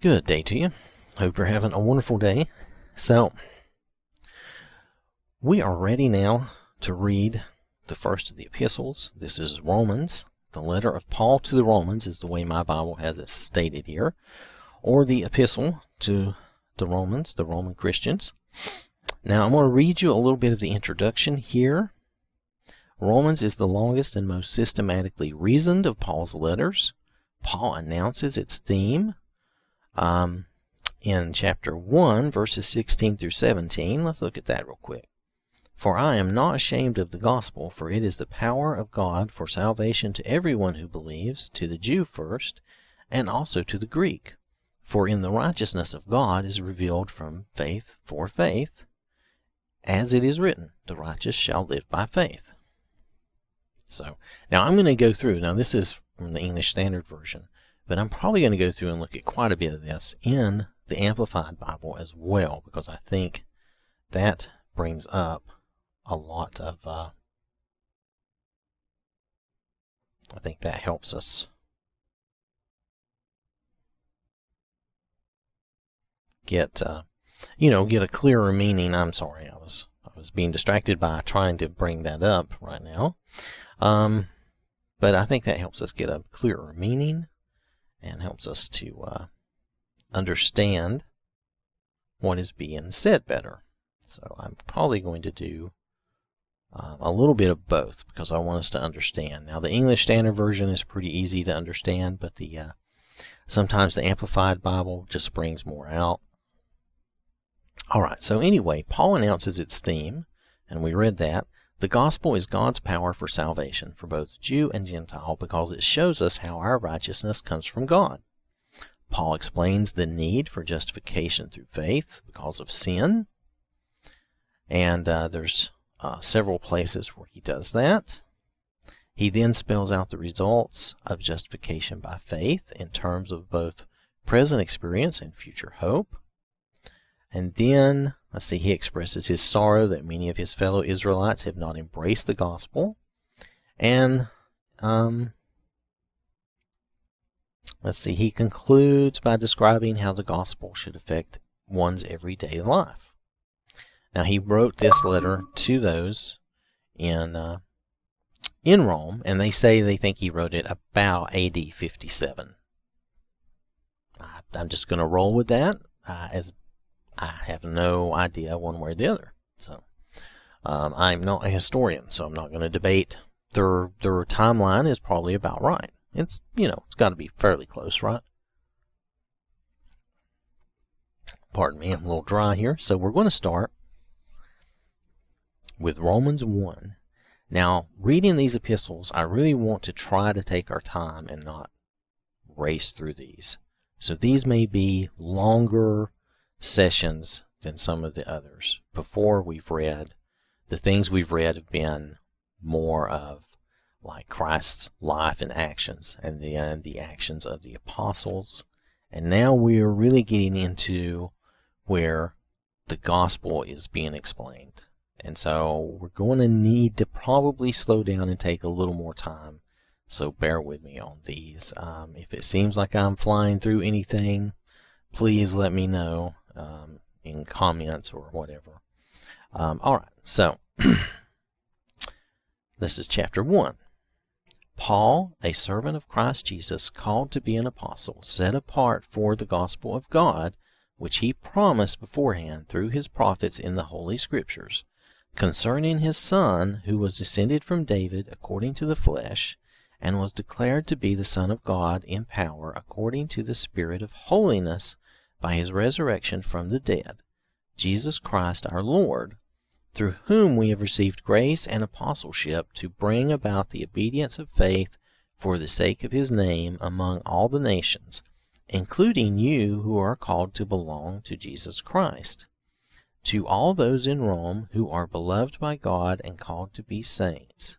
Good day to you. Hope you're having a wonderful day. So, we are ready now to read the first of the epistles. This is Romans. The letter of Paul to the Romans is the way my Bible has it stated here, or the epistle to the Romans, the Roman Christians. Now, I'm going to read you a little bit of the introduction here. Romans is the longest and most systematically reasoned of Paul's letters. Paul announces its theme um, in chapter 1, verses 16 through 17. Let's look at that real quick. For I am not ashamed of the gospel, for it is the power of God for salvation to everyone who believes, to the Jew first, and also to the Greek. For in the righteousness of God is revealed from faith for faith, as it is written, the righteous shall live by faith. So now I'm going to go through. Now this is from the English Standard Version, but I'm probably going to go through and look at quite a bit of this in the Amplified Bible as well, because I think that brings up a lot of. Uh, I think that helps us get, uh, you know, get a clearer meaning. I'm sorry, I was I was being distracted by trying to bring that up right now. Um, but I think that helps us get a clearer meaning and helps us to uh, understand what is being said better. So I'm probably going to do uh, a little bit of both because I want us to understand. Now the English Standard Version is pretty easy to understand, but the uh, sometimes the Amplified Bible just brings more out. All right. So anyway, Paul announces its theme, and we read that. The gospel is God's power for salvation for both Jew and Gentile because it shows us how our righteousness comes from God. Paul explains the need for justification through faith because of sin. And uh, there's uh, several places where he does that. He then spells out the results of justification by faith in terms of both present experience and future hope. And then, let's see, he expresses his sorrow that many of his fellow Israelites have not embraced the gospel. And, um, let's see, he concludes by describing how the gospel should affect one's everyday life. Now, he wrote this letter to those in, uh, in Rome, and they say they think he wrote it about AD 57. I'm just going to roll with that uh, as I have no idea one way or the other. So um, I'm not a historian, so I'm not going to debate. Their their timeline is probably about right. It's you know it's got to be fairly close, right? Pardon me, I'm a little dry here. So we're going to start with Romans 1. Now, reading these epistles, I really want to try to take our time and not race through these. So these may be longer sessions than some of the others. Before we've read, the things we've read have been more of like Christ's life and actions and then the actions of the apostles. And now we're really getting into where the gospel is being explained. And so we're going to need to probably slow down and take a little more time. So bear with me on these. Um, if it seems like I'm flying through anything, please let me know um, in comments or whatever. Um, all right, so this is chapter 1. Paul, a servant of Christ Jesus, called to be an apostle, set apart for the gospel of God, which he promised beforehand through his prophets in the Holy Scriptures, concerning his Son, who was descended from David according to the flesh, and was declared to be the Son of God in power according to the Spirit of holiness by his resurrection from the dead, Jesus Christ our Lord, through whom we have received grace and apostleship to bring about the obedience of faith for the sake of his name among all the nations, including you who are called to belong to Jesus Christ. To all those in Rome who are beloved by God and called to be saints,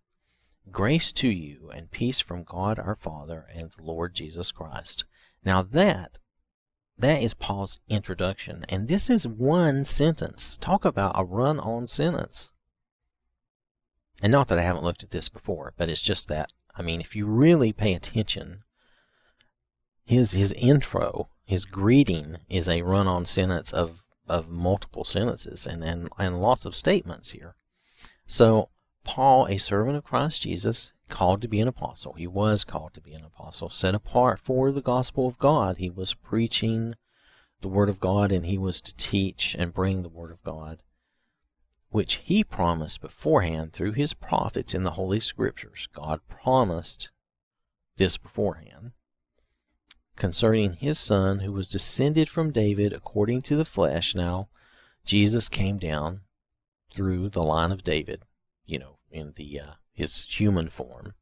grace to you and peace from God our Father and the Lord Jesus Christ. Now that that is Paul's introduction. And this is one sentence. Talk about a run on sentence. And not that I haven't looked at this before, but it's just that, I mean, if you really pay attention, his, his intro, his greeting is a run-on sentence of of multiple sentences and, and and lots of statements here. So Paul, a servant of Christ Jesus, called to be an apostle. He was called to be an apostle, set apart for the gospel of God. He was preaching the word of God and he was to teach and bring the word of God, which he promised beforehand through his prophets in the Holy Scriptures. God promised this beforehand concerning his son who was descended from David according to the flesh. Now, Jesus came down through the line of David, you know, in the uh, his human form.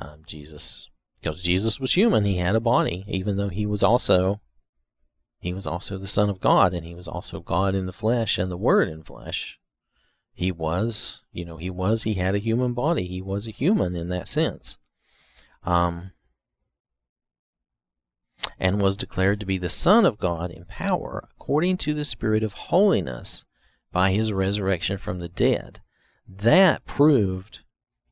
Um, Jesus, because Jesus was human, he had a body, even though he was also he was also the Son of God, and he was also God in the flesh and the Word in flesh. He was, you know, he was, he had a human body. He was a human in that sense. Um, and was declared to be the Son of God in power according to the Spirit of holiness by his resurrection from the dead. That proved,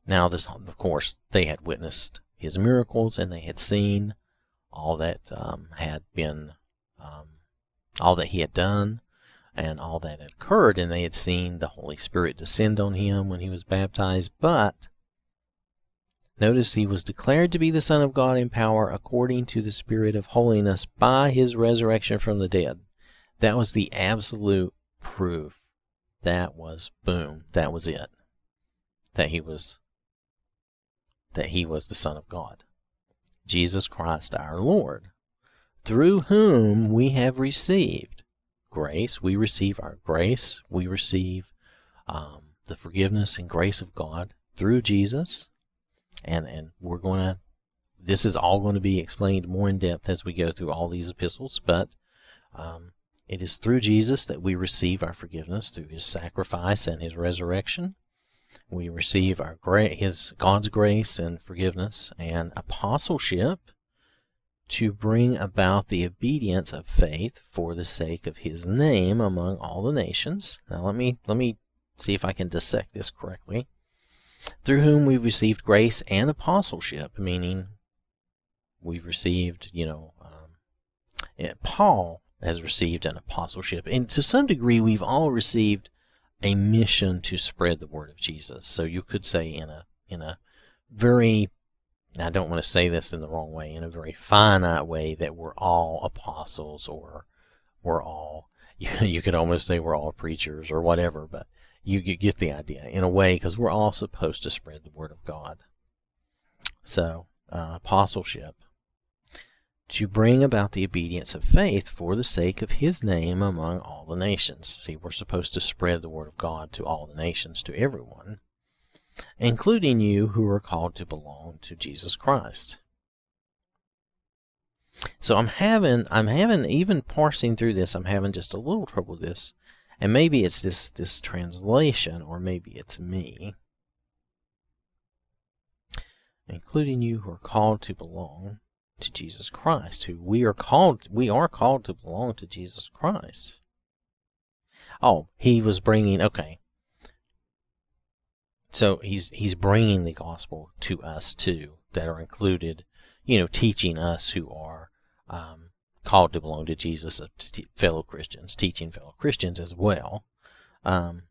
now, this, of course, they had witnessed his miracles and they had seen all that um, had been, um, all that he had done and all that had occurred, and they had seen the Holy Spirit descend on him when he was baptized. But Notice he was declared to be the Son of God in power according to the Spirit of holiness by his resurrection from the dead. That was the absolute proof. That was boom. That was it. That he was that he was the Son of God. Jesus Christ our Lord, through whom we have received grace. We receive our grace. We receive um, the forgiveness and grace of God through Jesus and and we're going to this is all going to be explained more in depth as we go through all these epistles but um, it is through jesus that we receive our forgiveness through his sacrifice and his resurrection. We receive our gra- his god's grace and forgiveness and apostleship to bring about the obedience of faith for the sake of his name among all the nations. Now let me let me see if i can dissect this correctly. Through whom we've received grace and apostleship, meaning we've received, you know, um, Paul has received an apostleship, and to some degree, we've all received a mission to spread the word of Jesus. So you could say in a in a very I don't want to say this in the wrong way, in a very finite way, that we're all apostles or we're all you, you could almost say we're all preachers or whatever, but you get the idea in a way because we're all supposed to spread the word of God. So, uh, apostleship to bring about the obedience of faith for the sake of his name among all the nations. See, we're supposed to spread the word of God to all the nations, to everyone, including you who are called to belong to Jesus Christ. So I'm having I'm having even parsing through this, I'm having just a little trouble with this and maybe it's this, this translation, or maybe it's me. Including you who are called to belong to Jesus Christ, who we are called, we are called to belong to Jesus Christ. Oh, he was bringing, okay. So he's, he's bringing the gospel to us too, that are included, you know, teaching us who are, um, called to belong to Jesus, uh, to fellow Christians, teaching fellow Christians as well. Um,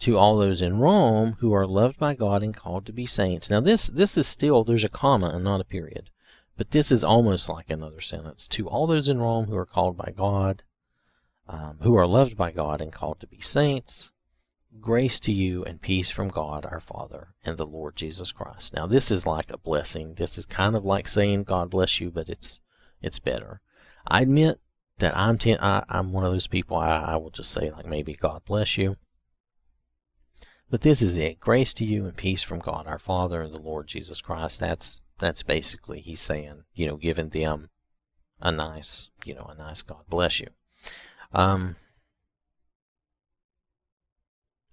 to all those in Rome who are loved by God and called to be saints. Now this this is still there's a comma and not a period, but this is almost like another sentence. To all those in Rome who are called by God, um, who are loved by God and called to be saints, grace to you and peace from God our Father and the Lord Jesus Christ. Now this is like a blessing. This is kind of like saying God bless you, but it's it's better. I admit that I'm ten, I, am one of those people. I, I will just say like maybe God bless you. But this is it: grace to you and peace from God our Father and the Lord Jesus Christ. That's that's basically he's saying, you know, giving them a nice, you know, a nice God bless you. Um,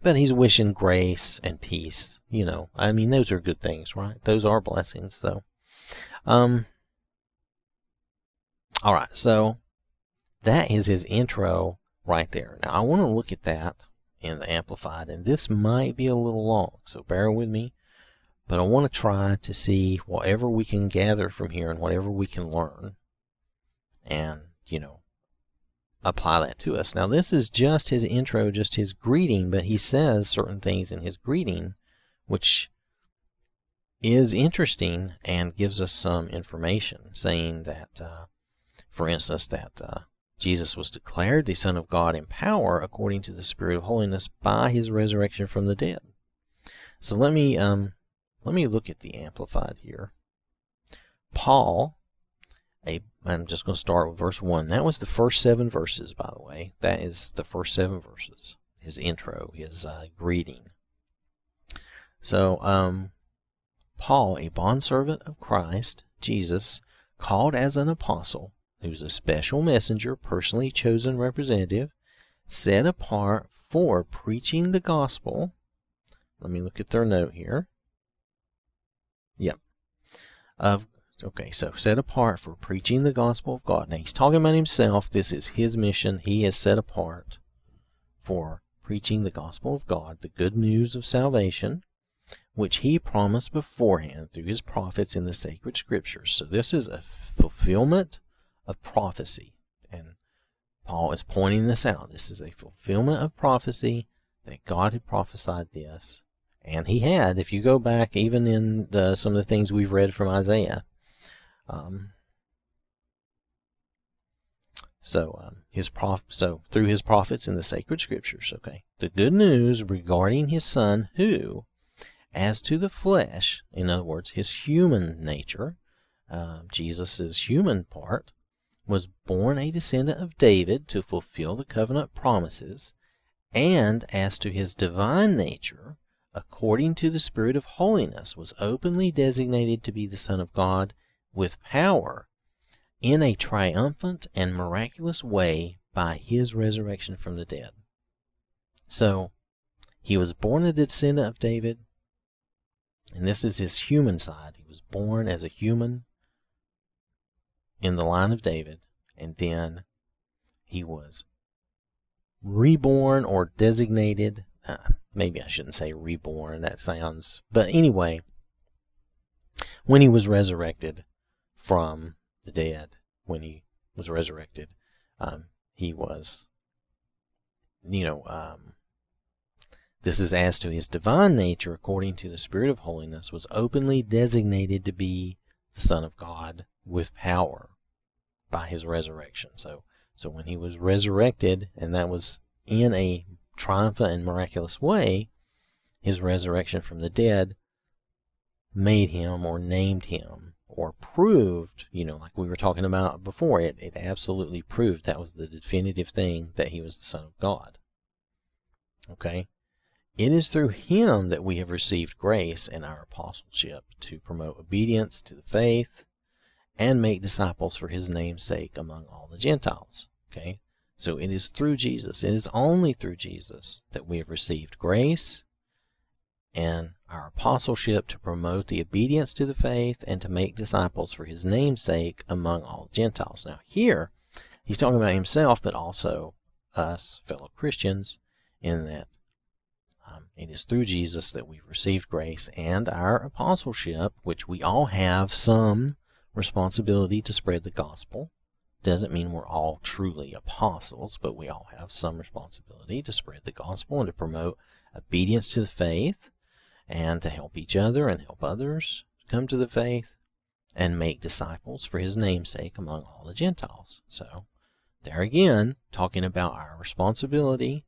but he's wishing grace and peace. You know, I mean, those are good things, right? Those are blessings, though. Um, all right, so that is his intro right there. Now I want to look at that in the Amplified, and this might be a little long, so bear with me. But I want to try to see whatever we can gather from here and whatever we can learn and, you know, apply that to us. Now, this is just his intro, just his greeting, but he says certain things in his greeting which is interesting and gives us some information, saying that, uh, for instance, that uh, Jesus was declared the Son of God in power according to the Spirit of holiness by his resurrection from the dead. So let me um, let me look at the Amplified here. Paul, a, I'm just going to start with verse 1. That was the first seven verses, by the way. That is the first seven verses. His intro, his uh, greeting. So, um, Paul, a bondservant of Christ Jesus, called as an apostle, who's a special messenger, personally chosen representative, set apart for preaching the gospel. Let me look at their note here. Yep. Of okay, so set apart for preaching the gospel of God. Now he's talking about himself. This is his mission. He is set apart for preaching the gospel of God, the good news of salvation, which he promised beforehand through his prophets in the sacred scriptures. So this is a fulfillment of prophecy. And Paul is pointing this out. This is a fulfillment of prophecy that God had prophesied this. And he had, if you go back even in the, some of the things we've read from Isaiah. Um, so um, his prof- so through his prophets in the sacred scriptures, okay, the good news regarding his son, who, as to the flesh, in other words, his human nature, uh, Jesus' human part, was born a descendant of David to fulfill the covenant promises, and as to his divine nature, according to the Spirit of holiness, was openly designated to be the Son of God with power in a triumphant and miraculous way by his resurrection from the dead. So, he was born a descendant of David, and this is his human side. He was born as a human in the line of David, and then he was reborn or designated. Uh, maybe I shouldn't say reborn, that sounds. But anyway, when he was resurrected from the dead, when he was resurrected, um, he was, you know, um, this is as to his divine nature, according to the Spirit of holiness, was openly designated to be the Son of God with power by his resurrection. So, so when he was resurrected, and that was in a triumphant and miraculous way, his resurrection from the dead made him or named him or proved, you know, like we were talking about before, it, it absolutely proved that was the definitive thing that he was the Son of God. Okay? It is through him that we have received grace and our apostleship to promote obedience to the faith and make disciples for his name's sake among all the Gentiles. Okay? So it is through Jesus, it is only through Jesus that we have received grace and our apostleship to promote the obedience to the faith and to make disciples for his name's sake among all Gentiles. Now, here, he's talking about himself, but also us, fellow Christians, in that um, it is through Jesus that we've received grace and our apostleship, which we all have some responsibility to spread the gospel. Doesn't mean we're all truly apostles, but we all have some responsibility to spread the gospel and to promote obedience to the faith and to help each other and help others come to the faith and make disciples for his namesake among all the Gentiles. So, there again, talking about our responsibility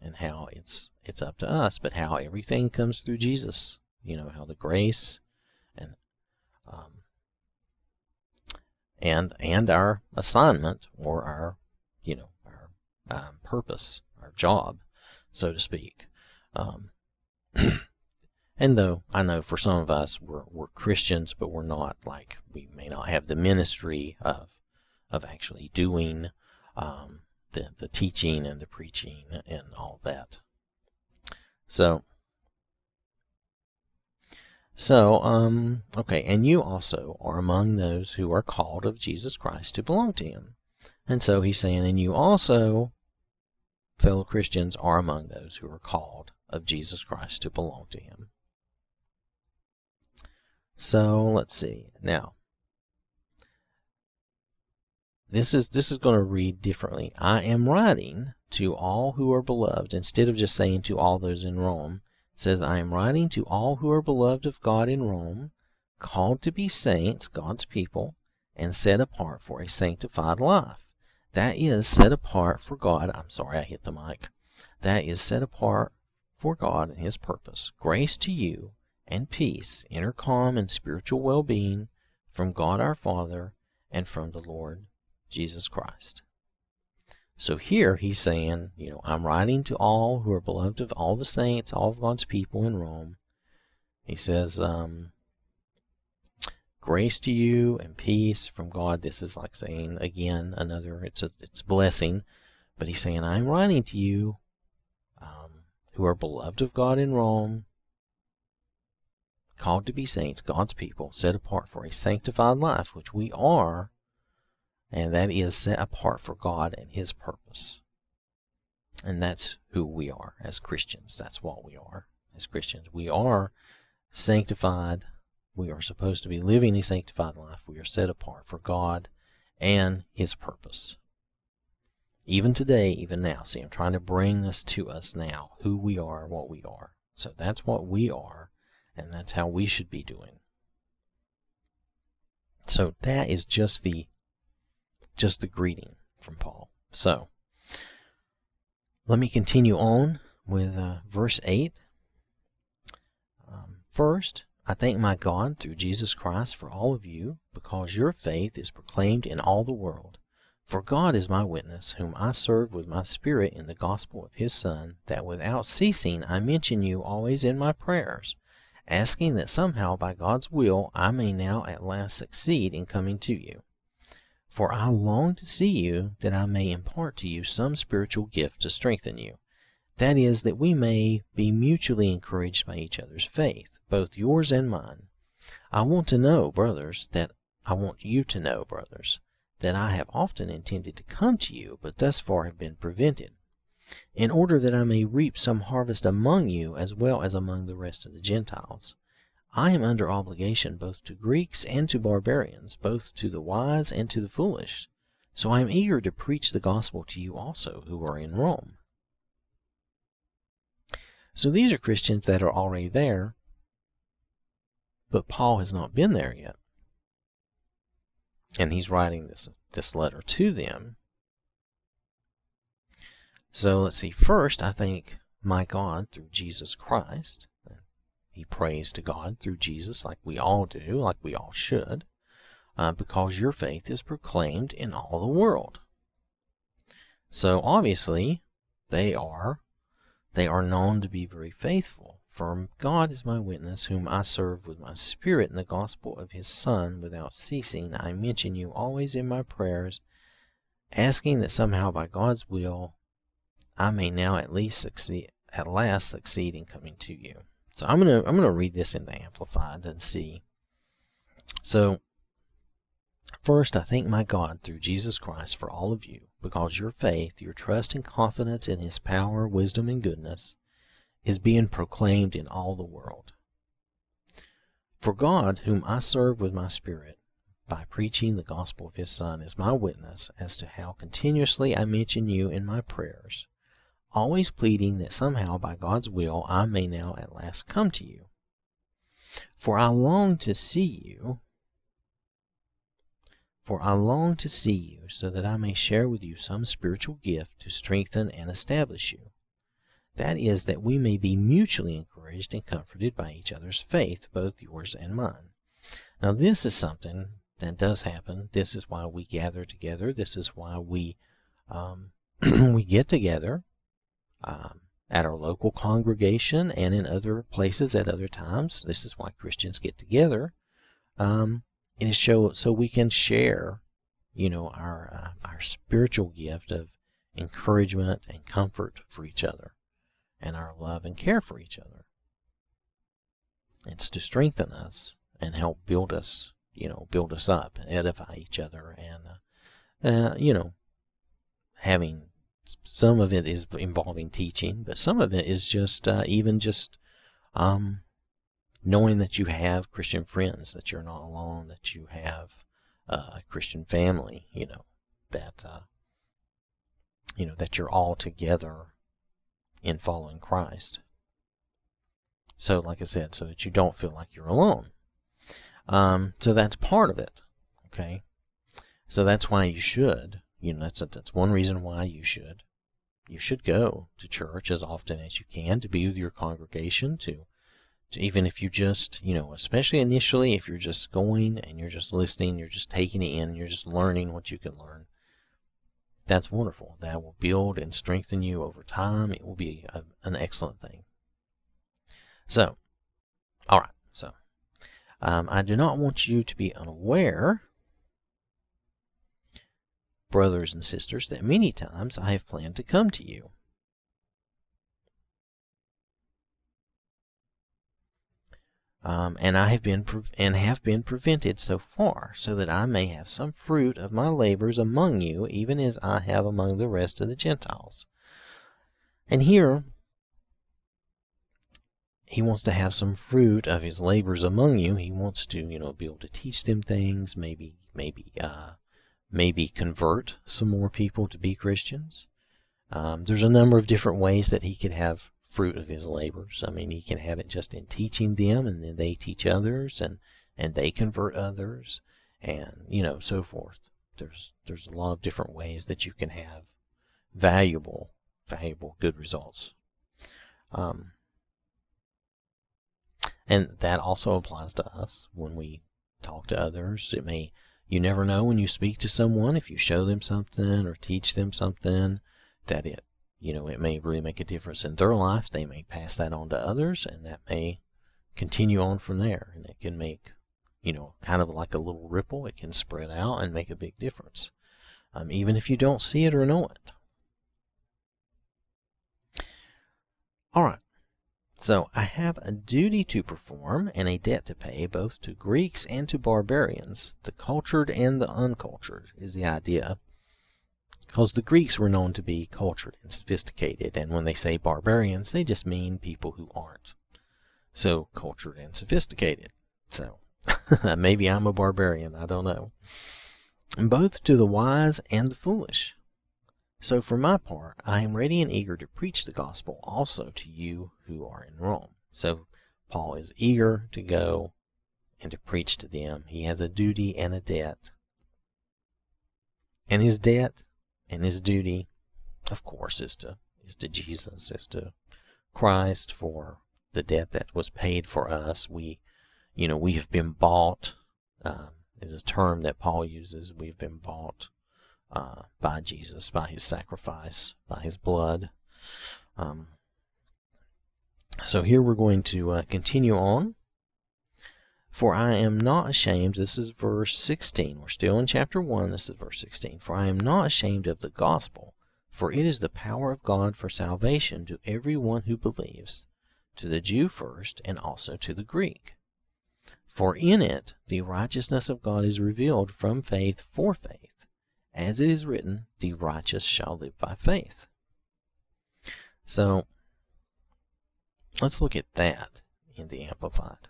and how it's it's up to us, but how everything comes through Jesus. You know how the grace and um, and and our assignment or our you know our um, purpose, our job, so to speak. Um, and though I know for some of us we're we're Christians, but we're not like we may not have the ministry of of actually doing um, the the teaching and the preaching and all that. So so, um, okay, and you also are among those who are called of Jesus Christ to belong to Him. And so he's saying, and you also, fellow Christians, are among those who are called of Jesus Christ to belong to Him. So, let's see. Now, this is this is going to read differently. I am writing to all who are beloved instead of just saying to all those in Rome. Says I am writing to all who are beloved of God in Rome, called to be saints, God's people, and set apart for a sanctified life. That is set apart for God. I'm sorry I hit the mic. That is set apart for God and his purpose. Grace to you and peace, inner calm and spiritual well-being from God our Father and from the Lord Jesus Christ. So here he's saying, you know, I'm writing to all who are beloved of all the saints, all of God's people in Rome. He says, um, grace to you and peace from God. This is like saying again another. It's a it's a blessing, but he's saying, I'm writing to you, um, who are beloved of God in Rome, called to be saints, God's people, set apart for a sanctified life, which we are and that is set apart for God and His purpose. And that's who we are as Christians. That's what we are as Christians. We are sanctified. We are supposed to be living a sanctified life. We are set apart for God and His purpose. Even today, even now. See, I'm trying to bring this to us now who we are, what we are. So that's what we are, and that's how we should be doing. So that is just the just the greeting from Paul. So, let me continue on with uh, verse 8. Um, first, I thank my God through Jesus Christ for all of you, because your faith is proclaimed in all the world. For God is my witness, whom I serve with my spirit in the gospel of his Son, that without ceasing I mention you always in my prayers, asking that somehow by God's will I may now at last succeed in coming to you. For I long to see you, that I may impart to you some spiritual gift to strengthen you. That is, that we may be mutually encouraged by each other's faith, both yours and mine. I want to know, brothers, that I want you to know, brothers, that I have often intended to come to you, but thus far have been prevented, in order that I may reap some harvest among you as well as among the rest of the Gentiles. I am under obligation both to Greeks and to barbarians, both to the wise and to the foolish. So I am eager to preach the gospel to you also who are in Rome. So these are Christians that are already there, but Paul has not been there yet. And he's writing this, this letter to them. So let's see. First, I thank my God through Jesus Christ he prays to God through Jesus, like we all do, like we all should, uh, because your faith is proclaimed in all the world. So obviously, they are they are known to be very faithful. For God is my witness, whom I serve with my spirit in the gospel of his Son without ceasing. I mention you always in my prayers, asking that somehow by God's will I may now at least succeed at last succeed in coming to you. So I'm gonna I'm gonna read this in the Amplified and see. So first I thank my God through Jesus Christ for all of you, because your faith, your trust and confidence in his power, wisdom, and goodness is being proclaimed in all the world. For God, whom I serve with my spirit, by preaching the gospel of his Son, is my witness as to how continuously I mention you in my prayers always pleading that somehow by God's will I may now at last come to you. For I long to see you, for I long to see you, so that I may share with you some spiritual gift to strengthen and establish you. That is, that we may be mutually encouraged and comforted by each other's faith, both yours and mine. Now, this is something that does happen. This is why we gather together. This is why we um, we get together um, at our local congregation and in other places at other times. This is why Christians get together. Um, it is show so we can share, you know, our uh, our spiritual gift of encouragement and comfort for each other, and our love and care for each other. It's to strengthen us and help build us, you know, build us up edify each other, and uh, uh, you know, having some of it is involving teaching, but some of it is just uh, even just um, knowing that you have Christian friends, that you're not alone, that you have uh, a Christian family, you know, that uh, you know that you're all together in following Christ. So, like I said, so that you don't feel like you're alone. Um, so that's part of it. Okay. So that's why you should. You know, that's that's one reason why you should. You should go to church as often as you can to be with your congregation. To, to even if you just, you know, especially initially, if you're just going and you're just listening, you're just taking it in, you're just learning what you can learn that's wonderful. That will build and strengthen you over time. It will be a, an excellent thing. So, all right. So, um, I do not want you to be unaware, brothers and sisters, that many times I have planned to come to you. Um, and I have been and have been prevented so far, so that I may have some fruit of my labors among you, even as I have among the rest of the Gentiles. And here he wants to have some fruit of his labors among you. He wants to, you know, be able to teach them things, maybe, maybe, uh, maybe convert some more people to be Christians. Um, there's a number of different ways that he could have fruit of his labors. I mean, he can have it just in teaching them, and then they teach others, and and they convert others, and you know, so forth. There's there's a lot of different ways that you can have valuable, valuable, good results. Um, and that also applies to us when we talk to others. It may you never know when you speak to someone if you show them something or teach them something that it you know, it may really make a difference in their life. They may pass that on to others, and that may continue on from there. And it can make, you know, kind of like a little ripple. It can spread out and make a big difference, um, even if you don't see it or know it. All right. So I have a duty to perform and a debt to pay both to Greeks and to barbarians, the cultured and the uncultured, is the idea because the Greeks were known to be cultured and sophisticated, and when they say barbarians, they just mean people who aren't. So, cultured and sophisticated. So, maybe I'm a barbarian, I don't know. Both to the wise and the foolish. So, for my part, I am ready and eager to preach the gospel also to you who are in Rome. So, Paul is eager to go and to preach to them. He has a duty and a debt. And his debt and his duty, of course, is to is to Jesus, is to Christ for the debt that was paid for us. We, you know, we have been bought. Uh, is a term that Paul uses. We've been bought uh, by Jesus, by His sacrifice, by His blood. Um, so here we're going to uh, continue on for I am not ashamed, this is verse 16. We're still in chapter 1, this is verse 16. For I am not ashamed of the gospel, for it is the power of God for salvation to every one who believes, to the Jew first, and also to the Greek. For in it the righteousness of God is revealed from faith for faith, as it is written, The righteous shall live by faith. So, let's look at that in the Amplified.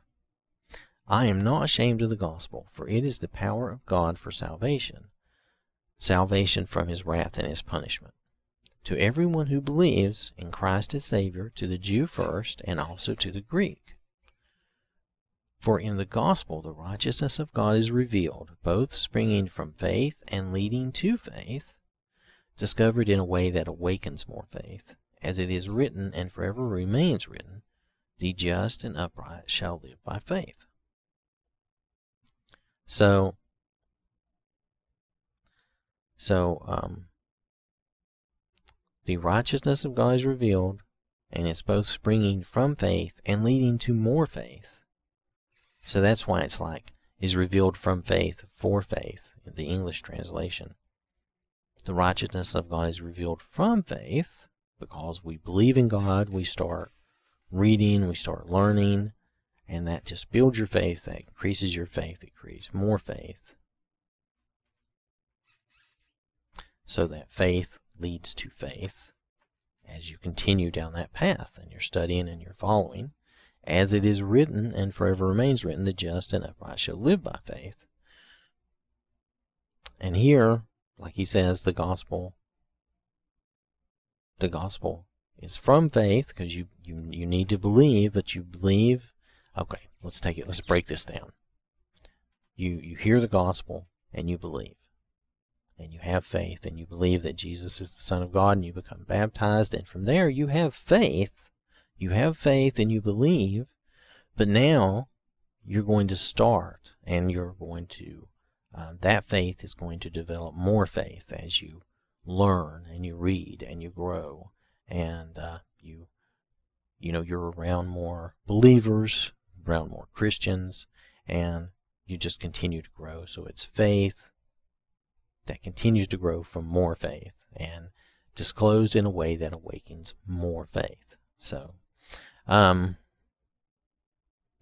I am not ashamed of the gospel, for it is the power of God for salvation, salvation from his wrath and his punishment. To everyone who believes in Christ as Savior, to the Jew first, and also to the Greek. For in the gospel the righteousness of God is revealed, both springing from faith and leading to faith, discovered in a way that awakens more faith, as it is written and forever remains written, The just and upright shall live by faith. So, so um, the righteousness of God is revealed, and it's both springing from faith and leading to more faith. So that's why it's like is revealed from faith for faith in the English translation. The righteousness of God is revealed from faith because we believe in God, we start reading, we start learning, and that just builds your faith, that increases your faith, it creates more faith. So that faith leads to faith as you continue down that path and you're studying and you're following. As it is written and forever remains written, the just and upright shall live by faith. And here, like he says, the gospel, the gospel is from faith because you, you, you need to believe, but you believe. Okay, let's take it. Let's break this down. You, you hear the gospel and you believe. And you have faith and you believe that Jesus is the Son of God and you become baptized. And from there, you have faith. You have faith and you believe. But now you're going to start and you're going to, uh, that faith is going to develop more faith as you learn and you read and you grow and uh, you you know you're around more believers around more christians and you just continue to grow so it's faith that continues to grow from more faith and disclosed in a way that awakens more faith so um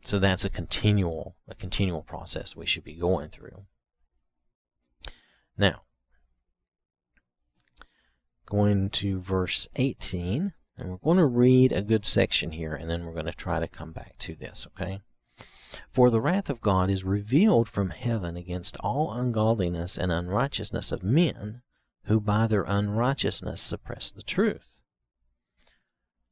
so that's a continual a continual process we should be going through now going to verse 18, and we're going to read a good section here, and then we're going to try to come back to this, okay? For the wrath of God is revealed from heaven against all ungodliness and unrighteousness of men who by their unrighteousness suppress the truth.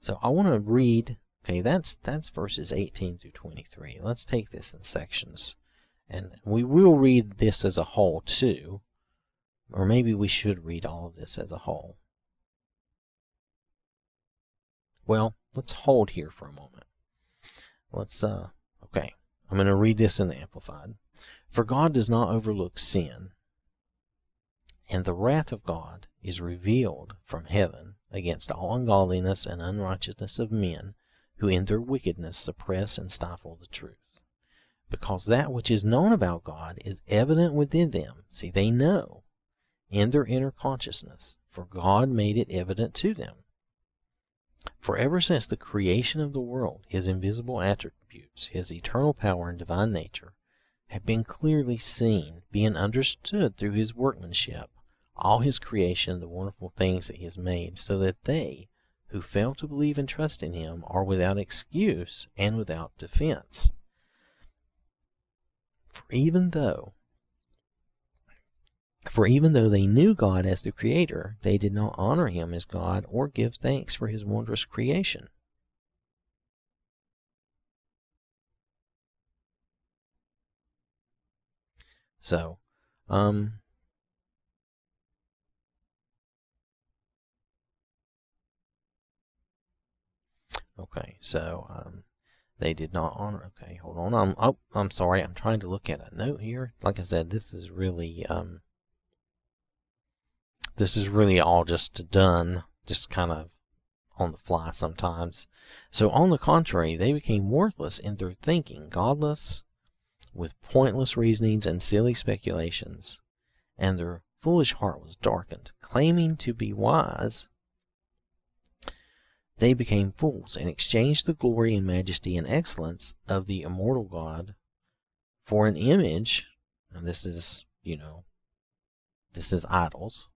So I want to read. Okay, that's that's verses 18 through 23. Let's take this in sections, and we will read this as a whole too, or maybe we should read all of this as a whole. Well, let's hold here for a moment. Let's, uh, okay. I'm going to read this in the Amplified. For God does not overlook sin, and the wrath of God is revealed from heaven against all ungodliness and unrighteousness of men who in their wickedness suppress and stifle the truth. Because that which is known about God is evident within them. See, they know in their inner consciousness, for God made it evident to them. For ever since the creation of the world, his invisible attributes, his eternal power and divine nature, have been clearly seen, being understood through his workmanship, all his creation, the wonderful things that he has made, so that they who fail to believe and trust in him are without excuse and without defense. For even though for even though they knew God as the Creator, they did not honor Him as God or give thanks for His wondrous creation. So, um, okay, so um, they did not honor. Okay, hold on. I'm oh, I'm sorry. I'm trying to look at a note here. Like I said, this is really um, this is really all just done, just kind of on the fly sometimes. So, on the contrary, they became worthless in their thinking, godless, with pointless reasonings and silly speculations, and their foolish heart was darkened. Claiming to be wise, they became fools and exchanged the glory and majesty and excellence of the immortal God for an image. And this is, you know, this is idols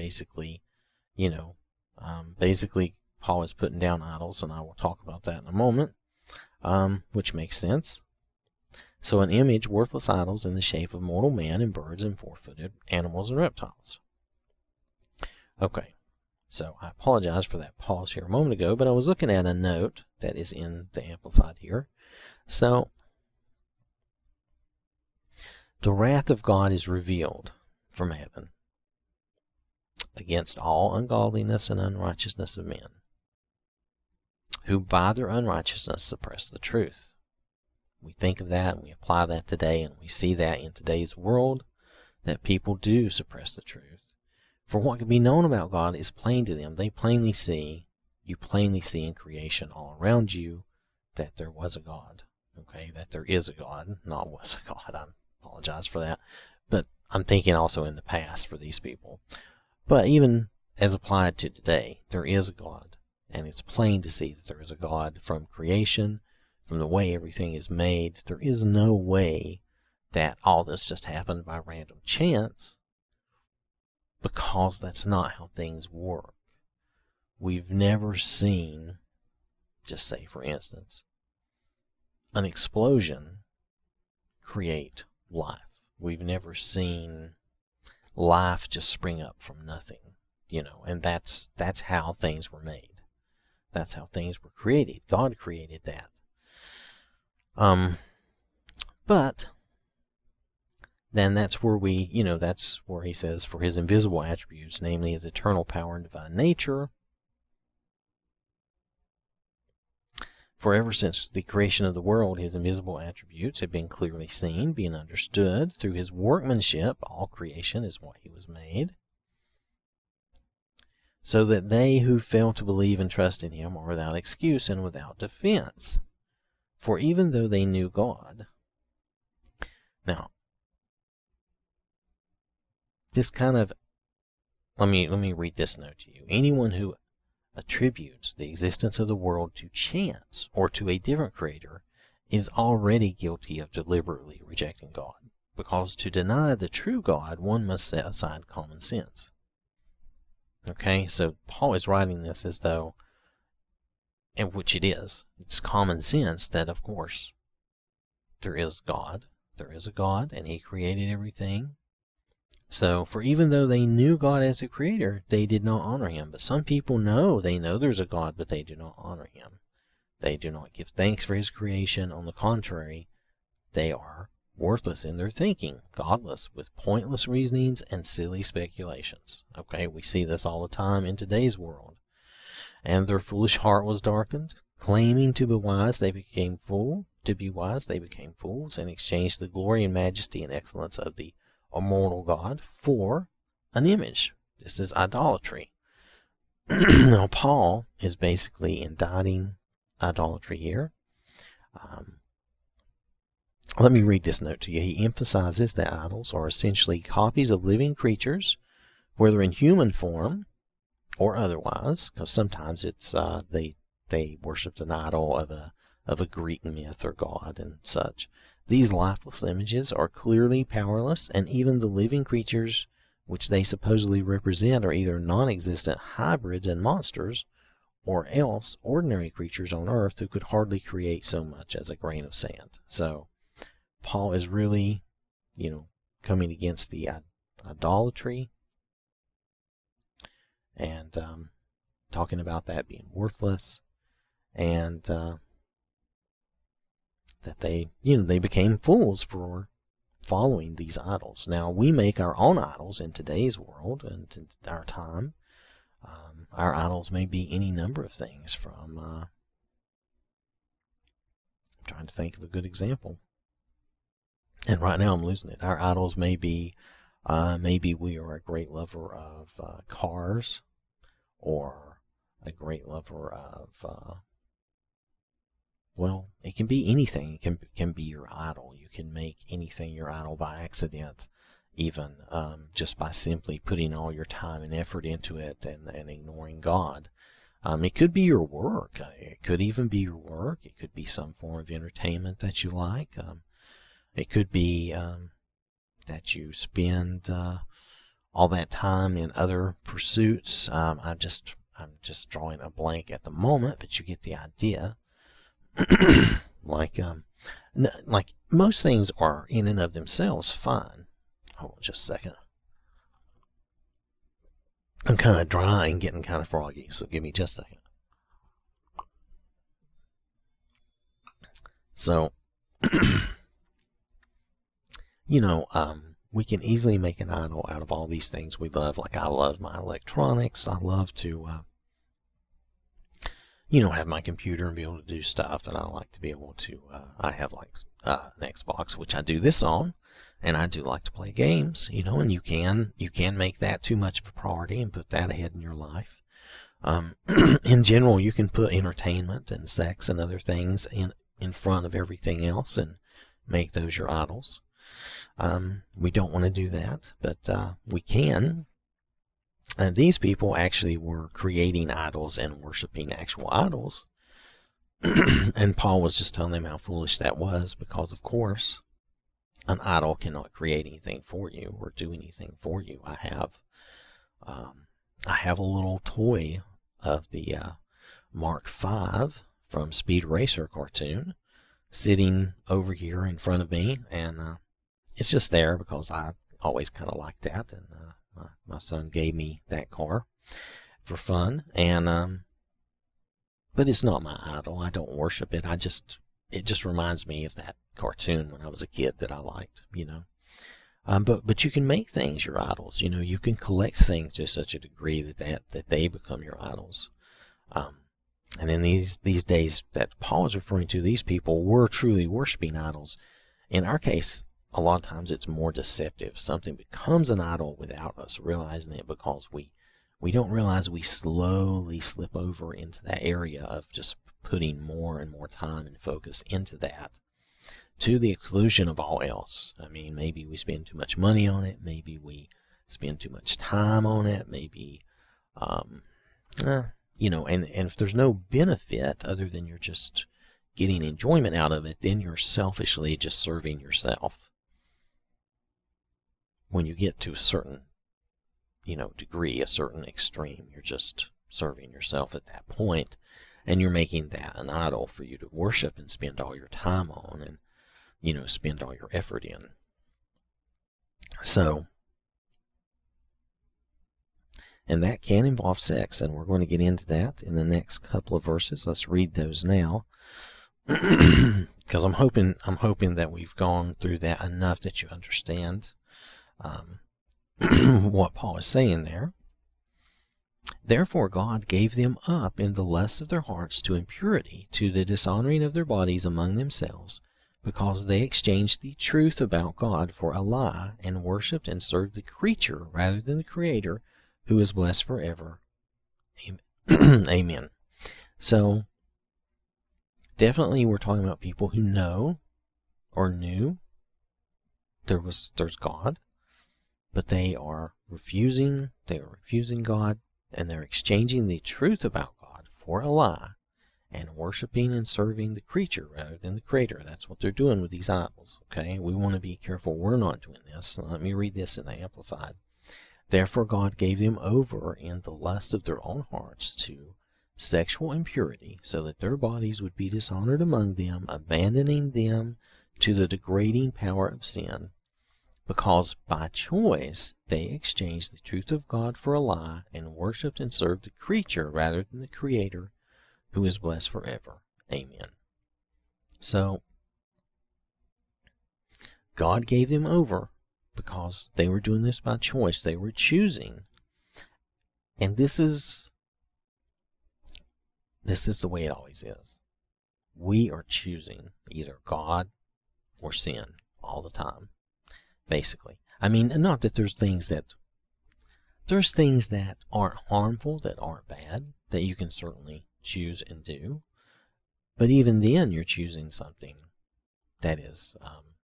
basically, you know, um, basically Paul is putting down idols, and I will talk about that in a moment, um, which makes sense. So, an image, worthless idols in the shape of mortal man and birds and four footed animals and reptiles. Okay, so I apologize for that pause here a moment ago, but I was looking at a note that is in the Amplified here. So, the wrath of God is revealed from heaven against all ungodliness and unrighteousness of men, who by their unrighteousness suppress the truth. We think of that and we apply that today, and we see that in today's world that people do suppress the truth. For what can be known about God is plain to them. They plainly see, you plainly see in creation all around you that there was a God. Okay, that there is a God, not was a God. I apologize for that. But I'm thinking also in the past for these people. But even as applied to today, there is a God. And it's plain to see that there is a God from creation, from the way everything is made. There is no way that all this just happened by random chance because that's not how things work. We've never seen, just say for instance, an explosion create life. We've never seen life just spring up from nothing, you know, and that's that's how things were made. That's how things were created. God created that. Um but then that's where we, you know, that's where he says, for his invisible attributes, namely his eternal power and divine nature, For ever since the creation of the world, his invisible attributes have been clearly seen, being understood. Through his workmanship, all creation is what he was made. So that they who fail to believe and trust in him are without excuse and without defense. For even though they knew God, now, this kind of let me let me read this note to you. Anyone who attributes the existence of the world to chance or to a different creator is already guilty of deliberately rejecting God. Because to deny the true God, one must set aside common sense. Okay, so Paul is writing this as though, and which it is, it's common sense that, of course, there is God, there is a God, and He created everything, so, for even though they knew God as a creator, they did not honor him. But some people know they know there's a God, but they do not honor him. They do not give thanks for his creation. On the contrary, they are worthless in their thinking, godless, with pointless reasonings and silly speculations. Okay, we see this all the time in today's world. And their foolish heart was darkened. Claiming to be wise, they became fools. To be wise, they became fools, and exchanged the glory and majesty and excellence of the immortal God for an image. This is idolatry. now, Paul is basically indicting idolatry here. Um, let me read this note to you. He emphasizes that idols are essentially copies of living creatures, whether in human form or otherwise, because sometimes it's uh, they they worship an idol of a of a Greek myth or god and such. These lifeless images are clearly powerless, and even the living creatures which they supposedly represent are either non existent hybrids and monsters, or else ordinary creatures on earth who could hardly create so much as a grain of sand. So, Paul is really, you know, coming against the idolatry and um, talking about that being worthless and uh, that they, you know, they became fools for following these idols. Now, we make our own idols in today's world and our time. Um, our idols may be any number of things from, uh, I'm trying to think of a good example. And right now I'm losing it. Our idols may be, uh, maybe we are a great lover of uh, cars or a great lover of uh, well, it can be anything. It can can be your idol. You can make anything your idol by accident, even um, just by simply putting all your time and effort into it and, and ignoring God. Um, it could be your work. It could even be your work. It could be some form of entertainment that you like. Um, it could be um, that you spend uh, all that time in other pursuits. Um, I'm just I'm just drawing a blank at the moment, but you get the idea. like um, n- like most things are in and of themselves fine. Hold on just a second. I'm kind of dry and getting kind of froggy, so give me just a second. So, you know, um, we can easily make an idol out of all these things we love. Like I love my electronics. I love to, uh, you know, have my computer and be able to do stuff. And I like to be able to. Uh, I have like uh, an Xbox, which I do this on, and I do like to play games. You know, and you can you can make that too much of a priority and put that ahead in your life. Um, in general, you can put entertainment and sex and other things in in front of everything else and make those your idols. Um, we don't want to do that, but uh, we can. And these people actually were creating idols and worshiping actual idols. and Paul was just telling them how foolish that was because, of course, an idol cannot create anything for you or do anything for you. I have, um, I have a little toy of the uh, Mach V from Speed Racer cartoon sitting over here in front of me, and uh, it's just there because I always kind of like that, and uh, my, son gave me that car for fun, and um, but it's not my idol. I don't worship it. I just it just reminds me of that cartoon when I was a kid that I liked, you know. Um, but but you can make things your idols. You know, you can collect things to such a degree that that, that they become your idols. Um, and in these these days that Paul is referring to, these people were truly worshiping idols. In our case, a lot of times it's more deceptive. Something becomes an idol without us realizing it because we we don't realize we slowly slip over into that area of just putting more and more time and focus into that to the exclusion of all else. I mean, maybe we spend too much money on it. Maybe we spend too much time on it. Maybe, um, eh, you know, and, and if there's no benefit other than you're just getting enjoyment out of it, then you're selfishly just serving yourself. When you get to a certain, you know, degree, a certain extreme, you're just serving yourself at that point, and you're making that an idol for you to worship and spend all your time on, and you know, spend all your effort in. So, and that can involve sex, and we're going to get into that in the next couple of verses. Let's read those now. Because I'm hoping I'm hoping that we've gone through that enough that you understand um, what Paul is saying there. Therefore, God gave them up in the lust of their hearts to impurity, to the dishonoring of their bodies among themselves, because they exchanged the truth about God for a lie and worshipped and served the creature rather than the Creator, who is blessed forever. Amen. So, definitely we're talking about people who know or knew there was there's God, but they are refusing, they are refusing God, and they're exchanging the truth about God for a lie and worshiping and serving the creature rather than the creator. That's what they're doing with these idols. Okay, we want to be careful we're not doing this. Let me read this in the Amplified. Therefore, God gave them over in the lust of their own hearts to sexual impurity, so that their bodies would be dishonored among them, abandoning them to the degrading power of sin, because by choice they exchanged the truth of God for a lie and worshipped and served the creature rather than the Creator who is blessed forever. Amen. So, God gave them over because they were doing this by choice. They were choosing. And this is this is the way it always is. We are choosing either God or sin all the time. Basically. I mean, not that there's things that there's things that aren't harmful, that aren't bad, that you can certainly choose and do. But even then, you're choosing something that is, um,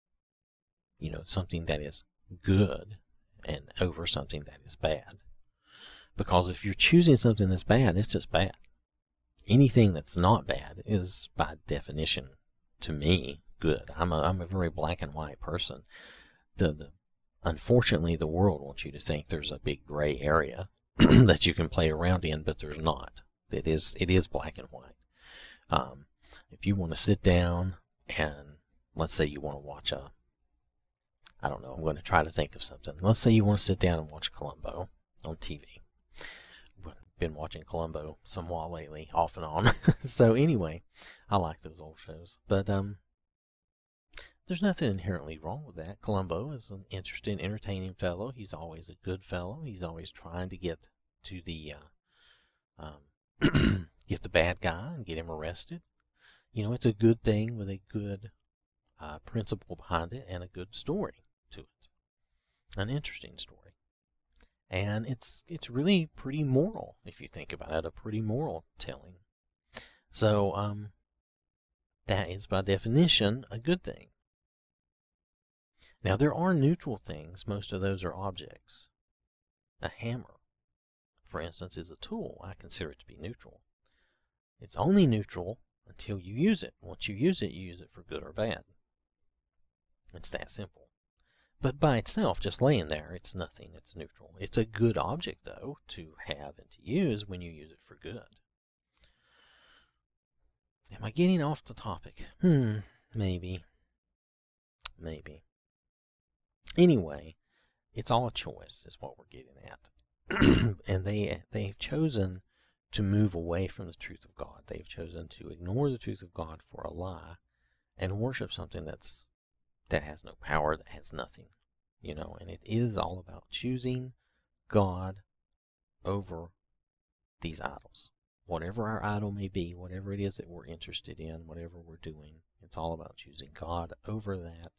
you know, something that is good and over something that is bad. Because if you're choosing something that's bad, it's just bad. Anything that's not bad is, by definition, to me, good. I'm a, I'm a very black and white person. The, the, unfortunately, the world wants you to think there's a big gray area that you can play around in, but there's not. It is it is black and white. Um, if you want to sit down and let's say you want to watch a I don't know, I'm going to try to think of something. Let's say you want to sit down and watch Columbo on TV. Been watching Columbo some while lately, off and on. so anyway, I like those old shows. But um, there's nothing inherently wrong with that. Columbo is an interesting, entertaining fellow. He's always a good fellow. He's always trying to get to the uh, um, get the bad guy and get him arrested. You know, it's a good thing with a good uh, principle behind it and a good story to it, an interesting story, and it's it's really pretty moral if you think about it, a pretty moral telling. So um, that is by definition a good thing. Now there are neutral things. Most of those are objects. A hammer, for instance, is a tool. I consider it to be neutral. It's only neutral until you use it. Once you use it, you use it for good or bad. It's that simple. But by itself, just laying there, it's nothing. It's neutral. It's a good object, though, to have and to use when you use it for good. Am I getting off the topic? Hmm, maybe. Maybe. Anyway, it's all a choice, is what we're getting at. and they they've chosen to move away from the truth of God. They've chosen to ignore the truth of God for a lie and worship something that's that has no power, that has nothing. You know, and it is all about choosing God over these idols. Whatever our idol may be, whatever it is that we're interested in, whatever we're doing, it's all about choosing God over that.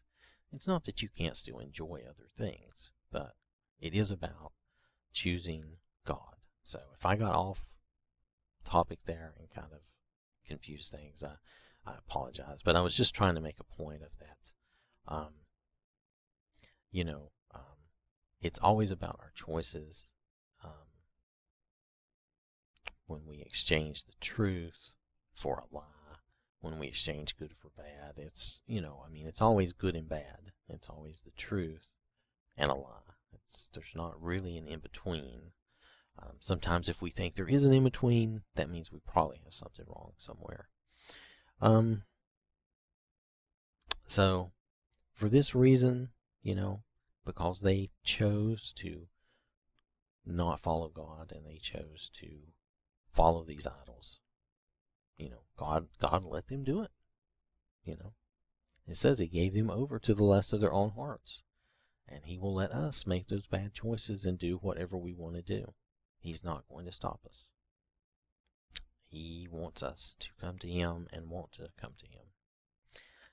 It's not that you can't still enjoy other things, but it is about choosing God. So if I got off topic there and kind of confused things. I, I apologize, but I was just trying to make a point of that. Um, you know, um, it's always about our choices. Um, when we exchange the truth for a lie, when we exchange good for bad, it's, you know, I mean, it's always good and bad. It's always the truth and a lie. It's, there's not really an in between. Um, sometimes if we think there is an in-between, that means we probably have something wrong somewhere. Um, so, for this reason, you know, because they chose to not follow God and they chose to follow these idols, you know, God God let them do it. You know, it says He gave them over to the lust of their own hearts, and He will let us make those bad choices and do whatever we want to do. He's not going to stop us. He wants us to come to Him and want to come to Him.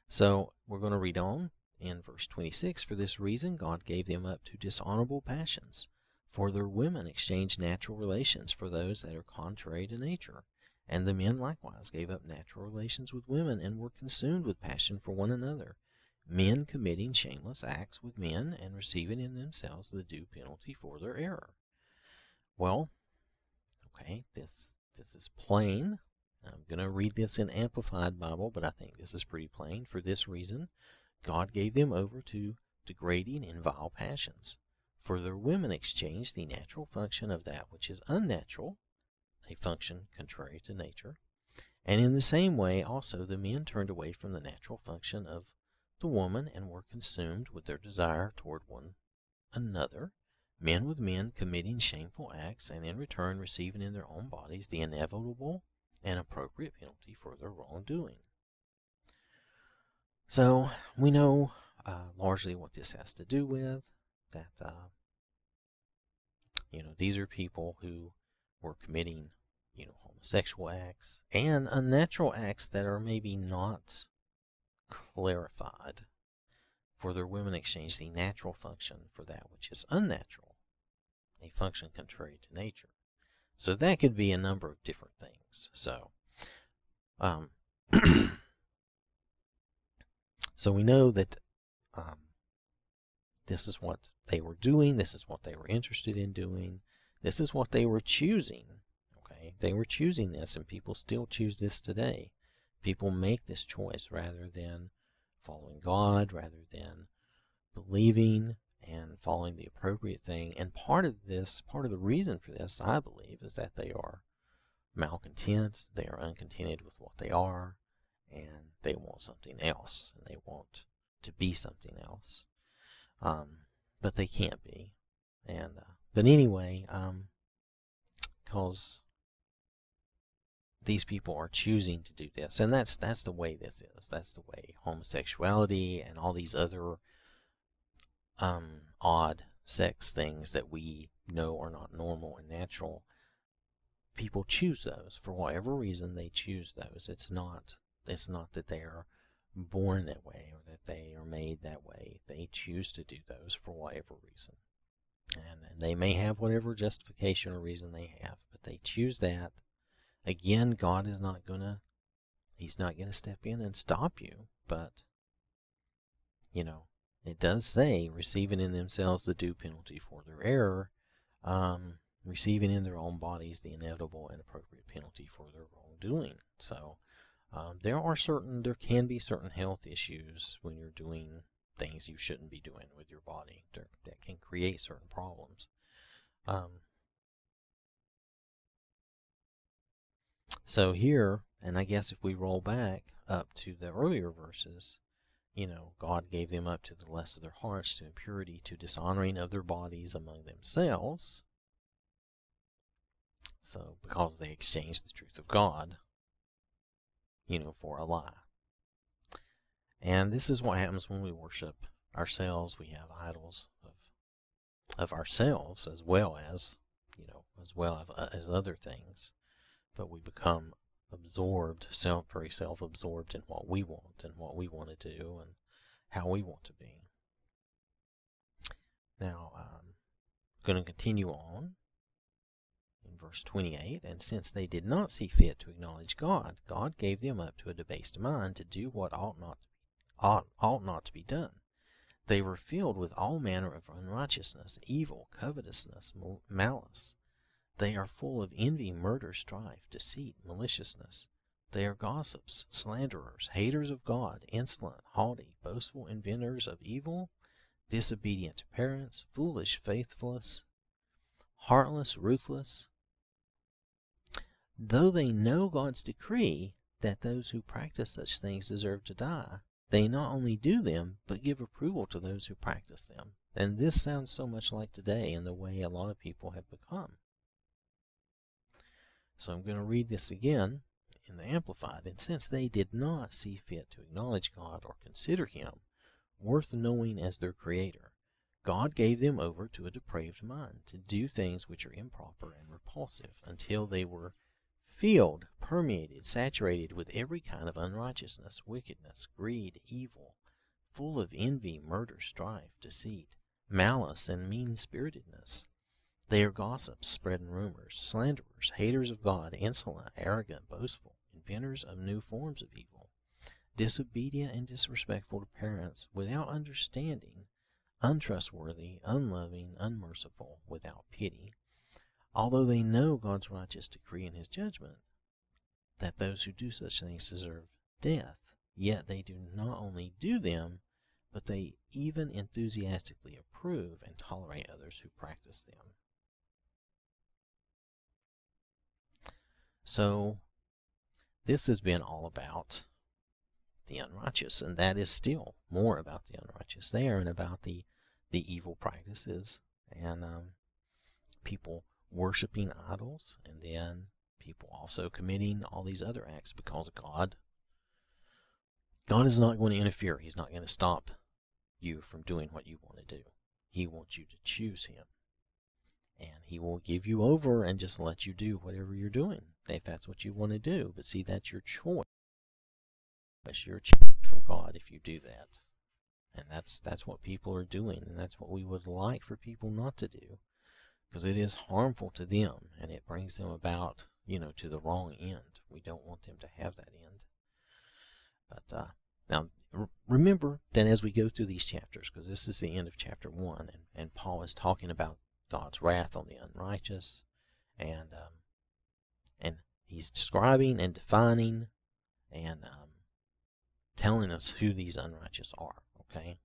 So we're going to read on in verse 26 For this reason, God gave them up to dishonorable passions. For their women exchanged natural relations for those that are contrary to nature. And the men likewise gave up natural relations with women and were consumed with passion for one another, men committing shameless acts with men and receiving in themselves the due penalty for their error. Well, okay, this this is plain. I'm going to read this in Amplified Bible, but I think this is pretty plain. For this reason, God gave them over to degrading and vile passions. For their women exchanged the natural function of that which is unnatural, a function contrary to nature. And in the same way, also, the men turned away from the natural function of the woman and were consumed with their desire toward one another men with men committing shameful acts and in return receiving in their own bodies the inevitable and appropriate penalty for their wrongdoing. So we know uh, largely what this has to do with. That uh, you know these are people who were committing you know homosexual acts and unnatural acts that are maybe not clarified. For their women exchange the natural function for that which is unnatural a function contrary to nature. So that could be a number of different things. So, um, so we know that um, this is what they were doing. This is what they were interested in doing. This is what they were choosing. Okay, they were choosing this, and people still choose this today. People make this choice rather than following God, rather than believing and following the appropriate thing. And part of this, part of the reason for this, I believe, is that they are malcontent, they are uncontented with what they are, and they want something else, and they want to be something else. Um, but they can't be. And uh, but anyway, um, cause these people are choosing to do this, and that's that's the way this is. That's the way homosexuality and all these other um, odd sex things that we know are not normal and natural. People choose those for whatever reason. They choose those. It's not. It's not that they are born that way or that they are made that way. They choose to do those for whatever reason. And, they may have whatever justification or reason they have, but they choose that. Again, God is not going to, He's not going to step in and stop you, but, you know, it does say, receiving in themselves the due penalty for their error, um, receiving in their own bodies the inevitable and appropriate penalty for their wrongdoing. So, um, there are certain, there can be certain health issues when you're doing things you shouldn't be doing with your body that can create certain problems. Um, so here, and I guess if we roll back up to the earlier verses, you know, God gave them up to the lust of their hearts, to impurity, to dishonoring of their bodies among themselves. So, because they exchanged the truth of God, you know, for a lie. And this is what happens when we worship ourselves. We have idols of of ourselves as well as, you know, as well uh, as other things. But we become absorbed, self very self-absorbed in what we want and what we want to do and how we want to be. Now, um, I'm going to continue on in verse 28. And since they did not see fit to acknowledge God, God gave them up to a debased mind to do what ought not ought, ought not to be done. They were filled with all manner of unrighteousness, evil, covetousness, malice. They are full of envy, murder, strife, deceit, maliciousness. They are gossips, slanderers, haters of God, insolent, haughty, boastful, inventors of evil, disobedient to parents, foolish, faithless, heartless, ruthless. Though they know God's decree that those who practice such things deserve to die, they not only do them, but give approval to those who practice them. And this sounds so much like today in the way a lot of people have become. So I'm going to read this again in the Amplified. And since they did not see fit to acknowledge God or consider Him worth knowing as their Creator, God gave them over to a depraved mind to do things which are improper and repulsive until they were filled, permeated, saturated with every kind of unrighteousness, wickedness, greed, evil, full of envy, murder, strife, deceit, malice, and mean spiritedness. They are gossips, spreading rumors, slanderers, haters of God, insolent, arrogant, boastful, inventors of new forms of evil, disobedient and disrespectful to parents, without understanding, untrustworthy, unloving, unmerciful, without pity. Although they know God's righteous decree and his judgment, that those who do such things deserve death, yet they do not only do them, but they even enthusiastically approve and tolerate others who practice them. So, this has been all about the unrighteous, and that is still more about the unrighteous there and about the the evil practices and um, people worshiping idols, and then people also committing all these other acts because of God God is not going to interfere. He's not going to stop you from doing what you want to do. He wants you to choose him. And he will give you over and just let you do whatever you're doing if that's what you want to do. But see, that's your choice. That's your choice from God if you do that. And that's that's what people are doing, and that's what we would like for people not to do, because it is harmful to them, and it brings them about, you know, to the wrong end. We don't want them to have that end. But uh, now, remember that as we go through these chapters, because this is the end of chapter one, and, and Paul is talking about God's wrath on the unrighteous, and um, and he's describing and defining and um, telling us who these unrighteous are. Okay.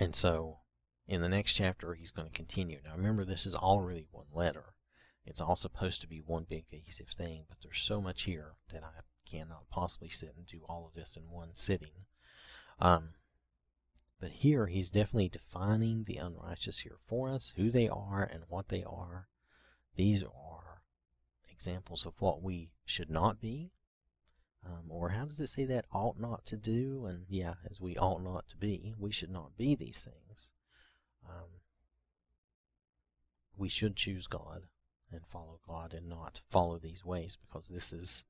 And so, in the next chapter, he's going to continue. Now, remember, this is all really one letter. It's all supposed to be one big cohesive thing, but there's so much here that I cannot possibly sit and do all of this in one sitting. Um, But here he's definitely defining the unrighteous here for us, who they are and what they are. These are examples of what we should not be. Um, or how does it say that ought not to do? And yeah, as we ought not to be, we should not be these things. Um, we should choose God and follow God and not follow these ways because this is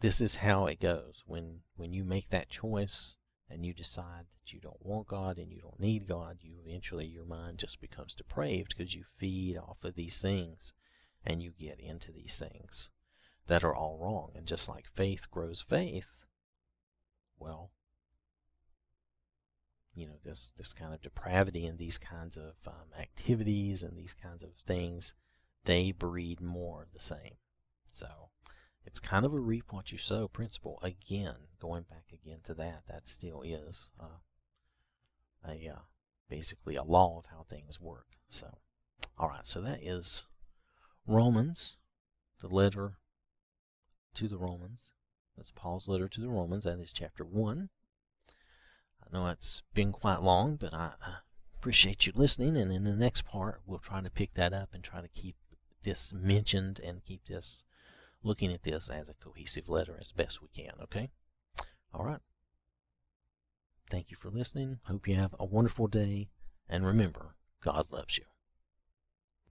this is how it goes when when you make that choice and you decide that you don't want God and you don't need God you eventually your mind just becomes depraved because you feed off of these things and you get into these things that are all wrong and just like faith grows faith well you know this this kind of depravity and these kinds of um, activities and these kinds of things they breed more of the same. So it's kind of a reap what you sow principle. Again going back again to that that still is uh, a uh, basically a law of how things work. So all right so that is romans the letter to the romans that's paul's letter to the romans that is chapter 1 I know it's been quite long, but I, appreciate you listening. And in the next part, we'll try to pick that up and try to keep this mentioned and keep this looking at this as a cohesive letter as best we can. Okay? All right. Thank you for listening. Hope you have a wonderful day. And remember, God loves you.